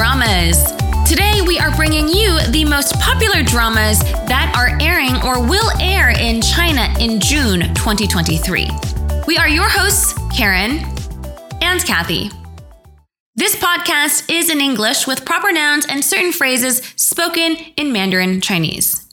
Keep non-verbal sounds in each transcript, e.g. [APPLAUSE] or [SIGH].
dramas. Today, we are bringing you the most popular dramas that are airing or will air in China in June 2023. We are your hosts, Karen and Kathy. This podcast is in English with proper nouns and certain phrases spoken in Mandarin Chinese.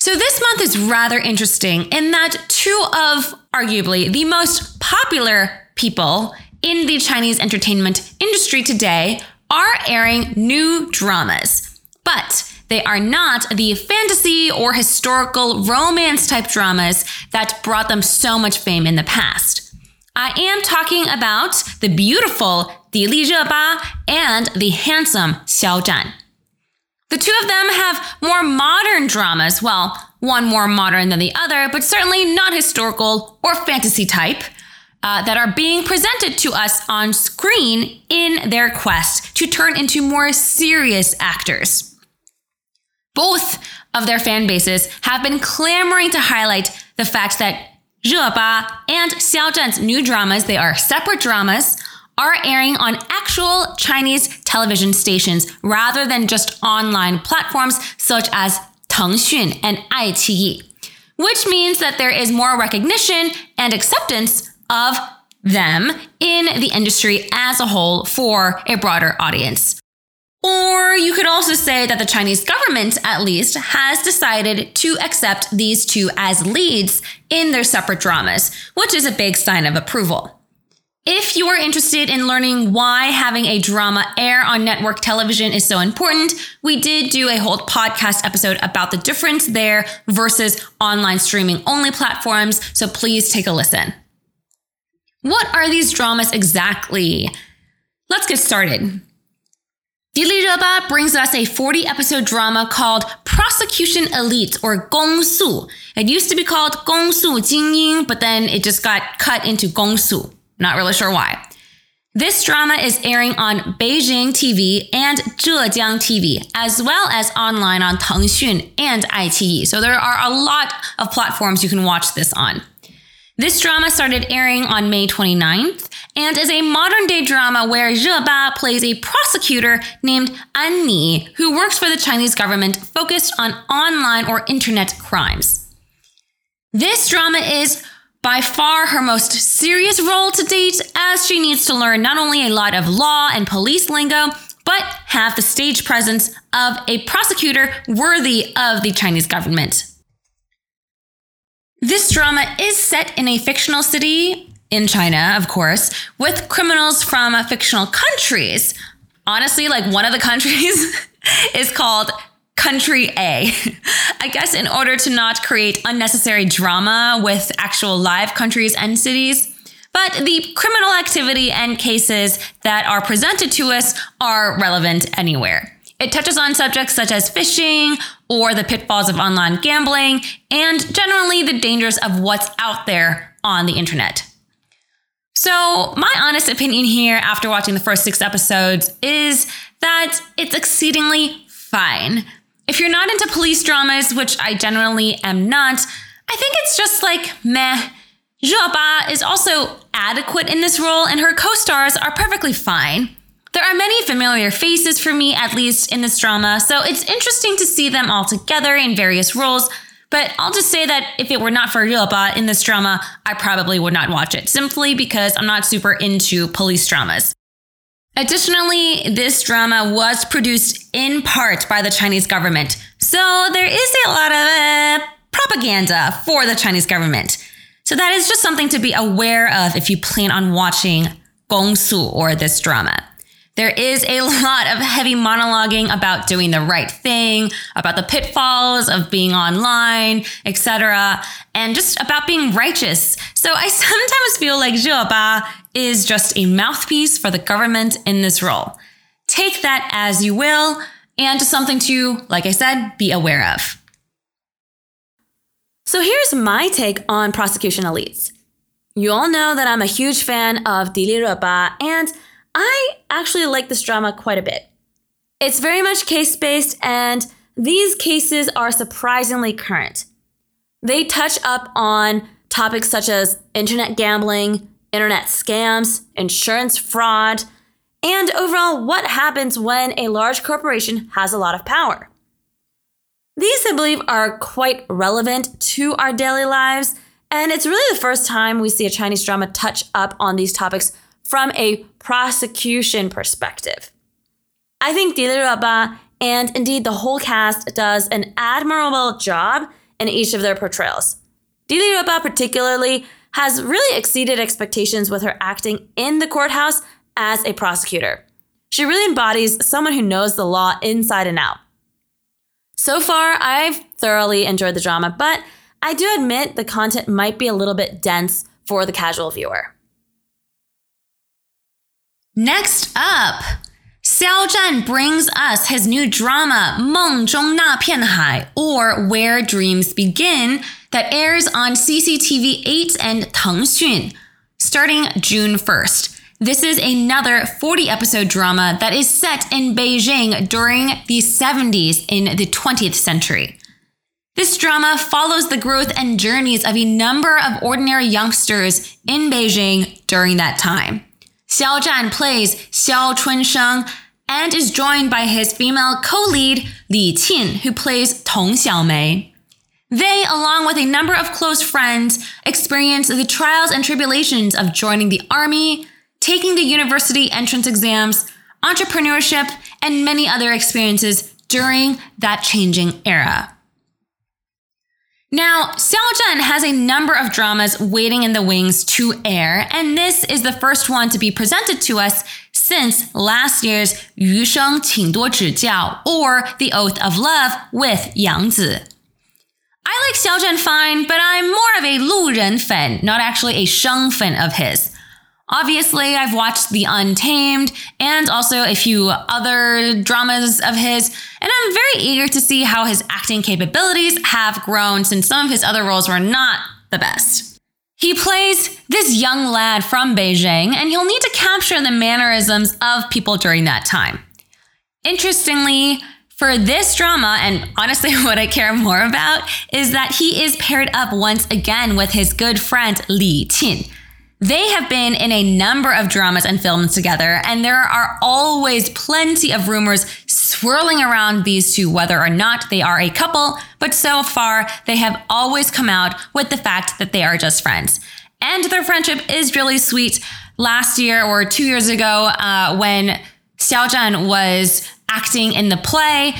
So, this month is rather interesting in that two of arguably the most popular people in the Chinese entertainment industry today are airing new dramas, but they are not the fantasy or historical romance type dramas that brought them so much fame in the past. I am talking about the beautiful Di Li Ba and the handsome Xiao Zhan. The two of them have more modern dramas, well, one more modern than the other, but certainly not historical or fantasy type uh, that are being presented to us on screen in their quest to turn into more serious actors. Both of their fan bases have been clamoring to highlight the fact that Ba and Xiao Zhan's new dramas, they are separate dramas, are airing on actual Chinese television stations rather than just online platforms such as Tengxun and iQIYI, which means that there is more recognition and acceptance of them in the industry as a whole for a broader audience. Or you could also say that the Chinese government, at least, has decided to accept these two as leads in their separate dramas, which is a big sign of approval. If you are interested in learning why having a drama air on network television is so important, we did do a whole podcast episode about the difference there versus online streaming only platforms, so please take a listen. What are these dramas exactly? Let's get started. Di Li brings us a 40 episode drama called Prosecution Elite or Gong Su. It used to be called Gong Su Jingying, but then it just got cut into Gong Su. Not really sure why. This drama is airing on Beijing TV and Zhejiang TV, as well as online on Tengxun and iQIYI. So there are a lot of platforms you can watch this on. This drama started airing on May 29th and is a modern day drama where Re Ba plays a prosecutor named An Ni who works for the Chinese government focused on online or internet crimes. This drama is by far her most serious role to date, as she needs to learn not only a lot of law and police lingo, but have the stage presence of a prosecutor worthy of the Chinese government. This drama is set in a fictional city in China, of course, with criminals from fictional countries. Honestly, like one of the [LAUGHS] countries is called Country A. I guess in order to not create unnecessary drama with actual live countries and cities. But the criminal activity and cases that are presented to us are relevant anywhere. It touches on subjects such as phishing or the pitfalls of online gambling and generally the dangers of what's out there on the internet. So, my honest opinion here after watching the first six episodes is that it's exceedingly fine. If you're not into police dramas, which I generally am not, I think it's just like meh. Re Ba is also adequate in this role, and her co stars are perfectly fine. There are many familiar faces for me, at least in this drama, so it's interesting to see them all together in various roles. But I'll just say that if it were not for Ba in this drama, I probably would not watch it, simply because I'm not super into police dramas. Additionally, this drama was produced in part by the Chinese government, so there is a lot of uh, propaganda for the Chinese government. So that is just something to be aware of if you plan on watching Gong Su or this drama. There is a [LAUGHS] lot of heavy monologuing about doing the right thing, about the pitfalls of being online, etc., and just about being righteous. So I [LAUGHS] sometimes feel like Zhe is just a mouthpiece for the government in this role. Take that as you will, and just something to, like I said, be aware of. So here's my take on prosecution elites. You all know that I'm a huge fan of Di Li and I actually like this drama quite a bit. It's very much case based, and these cases are surprisingly current. They touch up on topics such as internet gambling, internet scams, insurance fraud, and overall what happens when a large corporation has a lot of power. These, I believe, are quite relevant to our daily lives, and it's really the first time we see a Chinese drama touch up on these topics from a prosecution perspective. I think Di Li and indeed the whole cast does an admirable job in each of their portrayals. Di Li particularly has really exceeded expectations with her acting in the courthouse as a prosecutor. She really embodies someone who knows the law inside and out. So far, I've thoroughly enjoyed the drama, but I do admit the content might be a little bit dense for the casual viewer. Next up, Xiao Zhan brings us his new drama, Meng Zhong Na Pian Hai, or Where Dreams Begin, that airs on CCTV 8 and Tengxun starting June 1st. This is another 40 episode drama that is set in Beijing during the 70s in the 20th century. This drama follows the growth and journeys of a number of ordinary youngsters in Beijing during that time. Xiao Zhan plays Xiao Chunsheng and is joined by his female co-lead Li Qin, who plays Tong Xiaomei. They, along with a number of close friends, experience the trials and tribulations of joining the army, taking the university entrance exams, entrepreneurship, and many other experiences during that changing era. Now, Zhan has a number of dramas waiting in the wings to air, and this is the first one to be presented to us since last year's Yu Sheng Qing Duo Zhijiao, or The Oath of Love with Yang Zi. I like Xiao Zhan fine, but I'm more of a Lu Ren fan, not actually a Sheng fan of his. Obviously, I've watched The Untamed and also a few other dramas of his, and I'm very eager to see how his acting capabilities have grown since some of his other roles were not the best. He plays this young lad from Beijing, and he'll need to capture the mannerisms of people during that time. Interestingly, for this drama, and honestly, [LAUGHS] what I care more about is that he is paired up once again with his good friend Li Qin. They have been in a number of dramas and films together, and there are always plenty of rumors swirling around these two, whether or not they are a couple, but so far they have always come out with the fact that they are just friends. And their friendship is really sweet. Last year or two years ago, uh, when Xiao Zhan was acting in the play.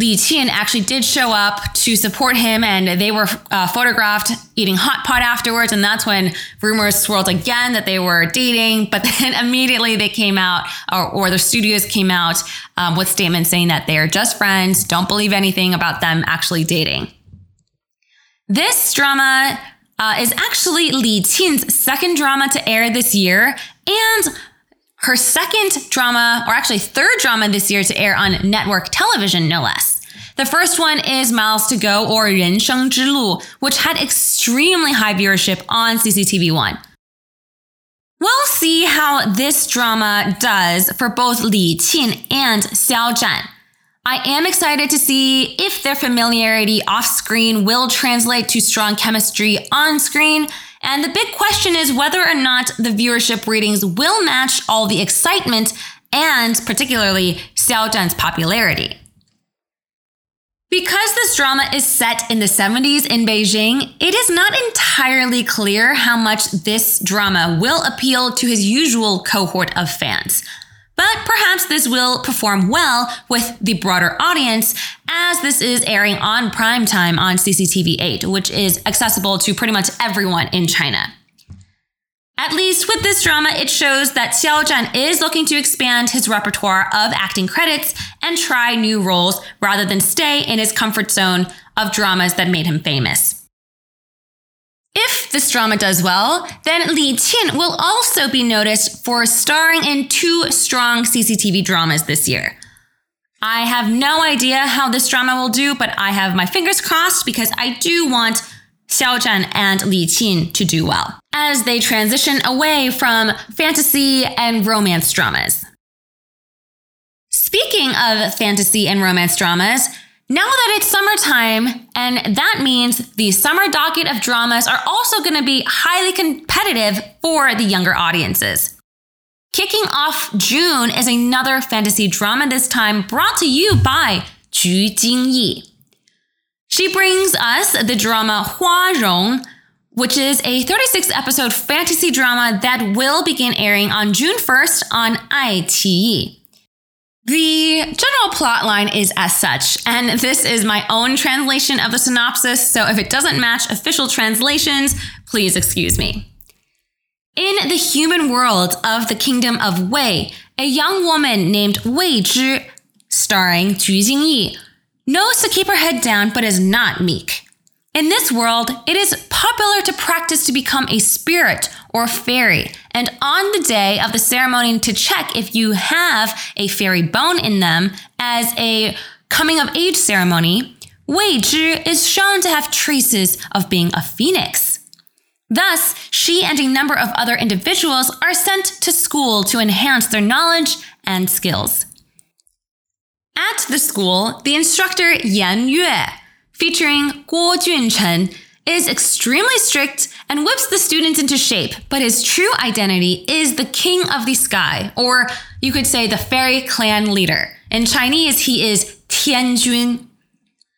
Li Qin actually did show up to support him, and they were uh, photographed eating hot pot afterwards. And that's when rumors swirled again that they were dating. But [LAUGHS] then immediately they came out, or, or the studios came out um, with statements saying that they are just friends. Don't believe anything about them actually dating. This drama uh, is actually Li Qin's second drama to air this year, and her second drama, or actually third drama this year to air on network television, no less. The first one is Miles to Go or 人生之路, which had extremely high viewership on CCTV1. We'll see how this drama does for both Li Qin and Xiao Zhan. I am excited to see if their familiarity off screen will translate to strong chemistry on screen and the big question is whether or not the viewership ratings will match all the excitement and particularly Xiao Zhan's popularity. Because this drama is set in the 70s in Beijing, it is not entirely clear how much this drama will appeal to his usual cohort of fans. But perhaps this will perform well with the broader audience as this is airing on prime time on CCTV 8, which is accessible to pretty much everyone in China. At least with this drama, it shows that Xiao Zhan is looking to expand his repertoire of acting credits and try new roles rather than stay in his comfort zone of dramas that made him famous. If this drama does well, then Li Qin will also be noticed for starring in two strong CCTV dramas this year. I have no idea how this drama will do, but I have my fingers crossed because I do want Xiao Zhan and Li Qin to do well as they transition away from fantasy and romance dramas. Speaking of fantasy and romance dramas, now that it's summertime, and that means the summer docket of dramas are also going to be highly competitive for the younger audiences. Kicking off June is another fantasy drama, this time brought to you by Ju Jingyi. She brings us the drama Hua Rong, which is a 36 episode fantasy drama that will begin airing on June 1st on iQIYI. The general plot line is as such, and this is my own translation of the synopsis, so if it doesn't match official translations, please excuse me. In the human world of the kingdom of Wei, a young woman named Wei Zhi, starring Ju Jingyi, knows to keep her head down but is not meek. In this world, it is popular to practice to become a spirit or fairy, and on the day of the ceremony to check if you have a fairy bone in them as a coming of age ceremony, Wei Zhi is shown to have traces of being a phoenix. Thus, she and a number of other individuals are sent to school to enhance their knowledge and skills. At the school, the instructor Yan Yue featuring Guo Junchen, is extremely strict and whips the students into shape, but his true identity is the king of the sky, or you could say the fairy clan leader. In Chinese, he is Tianjun.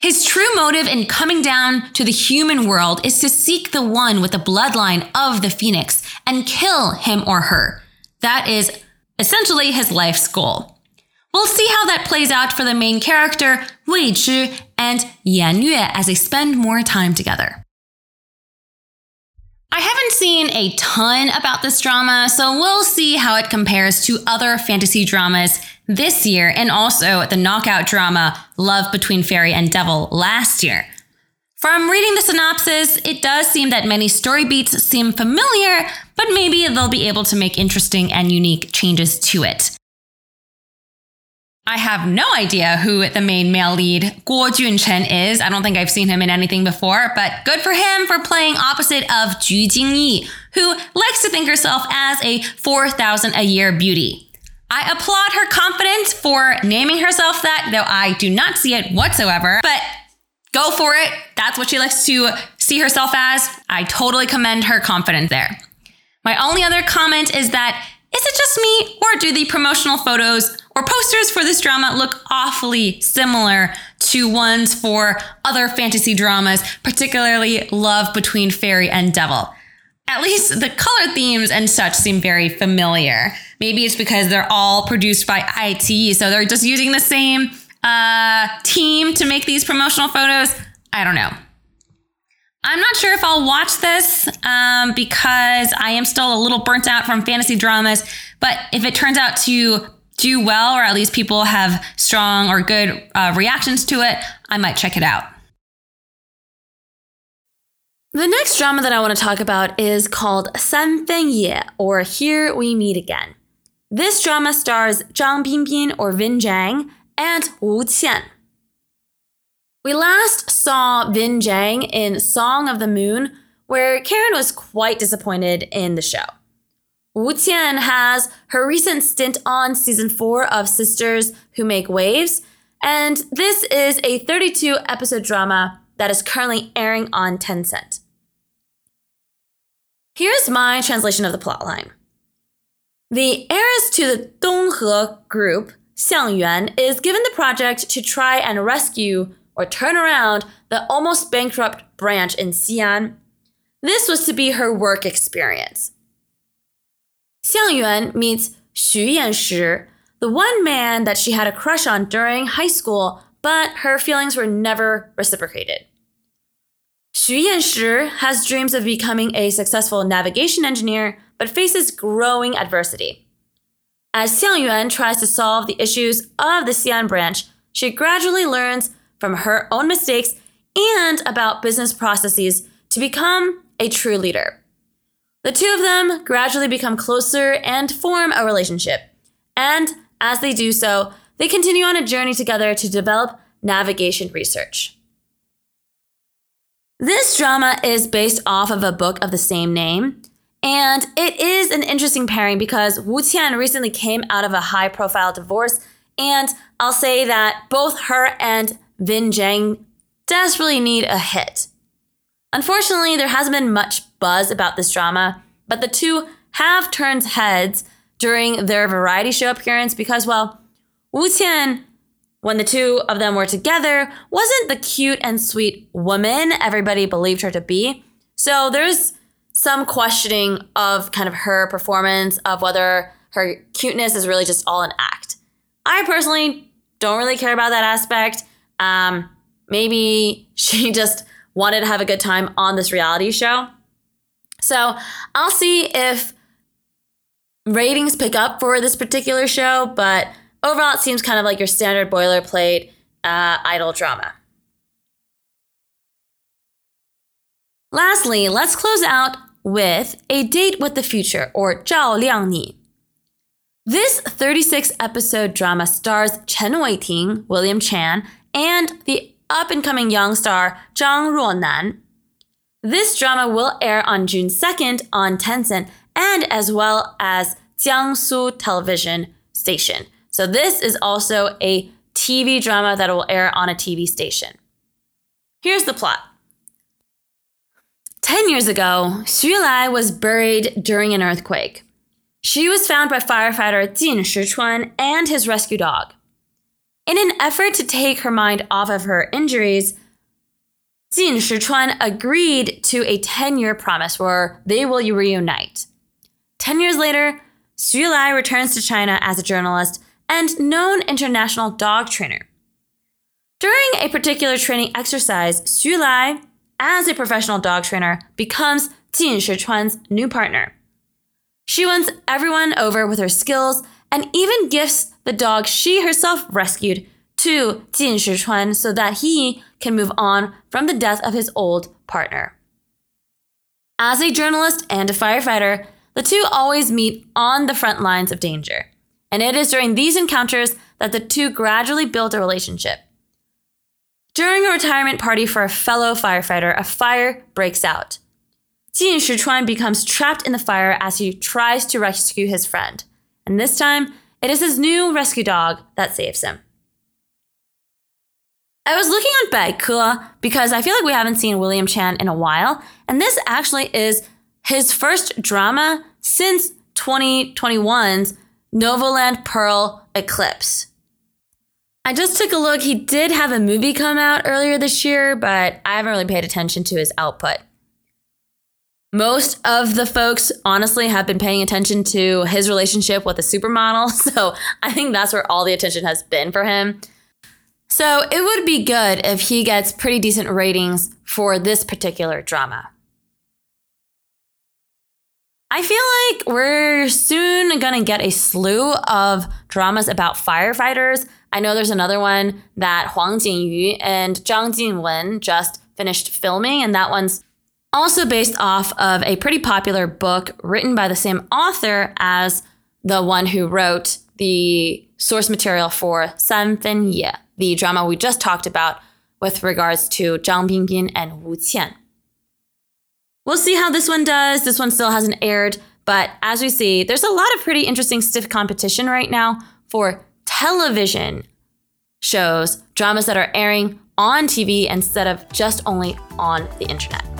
His true motive in coming down to the human world is to seek the one with the bloodline of the phoenix and kill him or her. That is essentially his life's goal. We'll see how that plays out for the main character, Wei Zhi, and Yan Yue as they spend more time together. I haven't seen a ton about this drama, so we'll see how it compares to other fantasy dramas this year and also the knockout drama Love Between Fairy and Devil last year. From reading the synopsis, it does seem that many story beats seem familiar, but maybe they'll be able to make interesting and unique changes to it. I have no idea who the main male lead Guo Junchen is. I don't think I've seen him in anything before, but good for him for playing opposite of Ju Jingyi, who likes to think herself as a 4,000 a year beauty. I applaud her confidence for naming herself that, though I do not see it whatsoever, but go for it. That's what she likes to see herself as. I totally commend her confidence there. My only other comment is that is it just me, or do the promotional photos or posters for this drama look awfully similar to ones for other fantasy dramas, particularly Love Between Fairy and Devil? At least the color themes and such seem very familiar. Maybe it's because they're all produced by iQIYI, so they're just using the same uh, team to make these promotional photos. I don't know. I'm not sure if I'll watch this um, because I am still a little burnt out from fantasy dramas. But if it turns out to do well, or at least people have strong or good uh, reactions to it, I might check it out. The next drama that I want to talk about is called San Fen Ye, or Here We Meet Again. This drama stars Zhang Binbin or Vin Zhang and Wu Qian. We last saw Vin Zhang in Song of the Moon, where Karen was quite disappointed in the show. Wu Qian has her recent stint on season 4 of Sisters Who Make Waves, and this is a 32 episode drama that is currently airing on Tencent. Here's my translation of the plotline. The heiress to the Donghe group, Xiang Yuan, is given the project to try and rescue or turn around the almost bankrupt branch in Xi'an. This was to be her work experience. Xiang Yuan meets Xu Yanshi, the one man that she had a crush on during high school, but her feelings were never reciprocated. Xu Yanshi has dreams of becoming a successful navigation engineer, but faces growing adversity. As Xiang Yuan tries to solve the issues of the Xi'an branch, she gradually learns from her own mistakes and about business processes to become a true leader. The two of them gradually become closer and form a relationship. And as they do so, they continue on a journey together to develop navigation research. This drama is based off of a book of the same name, and it is an interesting pairing because Wu Qian recently came out of a high profile divorce, and I'll say that both her and Vin Zhang desperately need a hit. Unfortunately, there hasn't been much buzz about this drama, but the two have turned heads during their variety show appearance because, well, Wu Qian, when the two of them were together, wasn't the cute and sweet woman everybody believed her to be. So there's some questioning of kind of her performance, of whether her cuteness is really just all an act. I personally don't really care about that aspect. Um, maybe [LAUGHS] she just wanted to have a good time on this reality show. So I'll see if ratings pick up for this particular show, but overall, it seems kind of like your standard boilerplate uh, idol drama. Lastly, let's close out with a date with the future, or Zhao Liangni. This 36 episode drama stars Chen Weiting, William Chan, and the up and coming young star Zhang Ruonan. This drama will air on June 2nd on Tencent and as well as Jiangsu Television Station. So this is also a TV drama that will air on a TV station. Here's the plot. 10 years ago, Xu Lai was buried during an earthquake. She was found by firefighter Jin Shichuan and his rescue dog. In an effort to take her mind off of her injuries, Jin Shichuan agreed to a 10 year promise where they will reunite. 10 years later, Xu Lai returns to China as a journalist and known international dog trainer. During a particular training exercise, Xu Lai as a professional dog trainer, becomes Jin Shichuan's new partner. She wins everyone over with her skills and even gifts the dog she herself rescued to Jin Shichuan so that he can move on from the death of his old partner. As a journalist and a firefighter, the two always meet on the front lines of danger. And it is during these encounters that the two gradually build a relationship. During a retirement party for a fellow firefighter, a fire breaks out. Jin Shichuan becomes trapped in the fire as he tries to rescue his friend. And this time, it is his new rescue dog that saves him. I was looking on Baike because I feel like we haven't seen William Chan in a while, and this actually is his first drama since 2021's Novoland Pearl Eclipse. I just took a look. He did have a movie come out earlier this year, but I haven't really paid attention to his output. Most of the folks, honestly, have been paying attention to his relationship with a supermodel. [LAUGHS] So I think that's where all the attention has been for him. So it would be good if he gets pretty decent ratings for this particular drama. I feel like we're soon to get a slew of dramas about firefighters. I know there's another one that Huang Jinyu and Zhang Jinwen just finished filming, and that one's also based off of a pretty popular book written by the same author as the one who wrote the source material for San Fen Ye, the drama we just talked about with regards to Zhang Binbin and Wu Qian. We'll see how this one does. This one still hasn't aired, but as we see, there's a lot of pretty interesting stiff competition right now for television shows, dramas that are airing on TV instead of just only on the internet.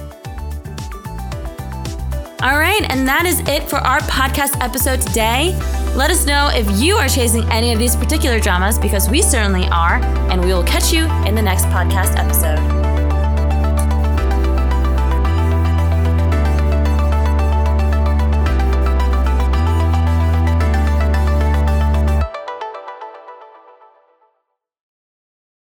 All right, and that is it for our podcast episode today. Let us know if you are chasing any of these particular dramas because we certainly are, and we will catch you in the next podcast episode.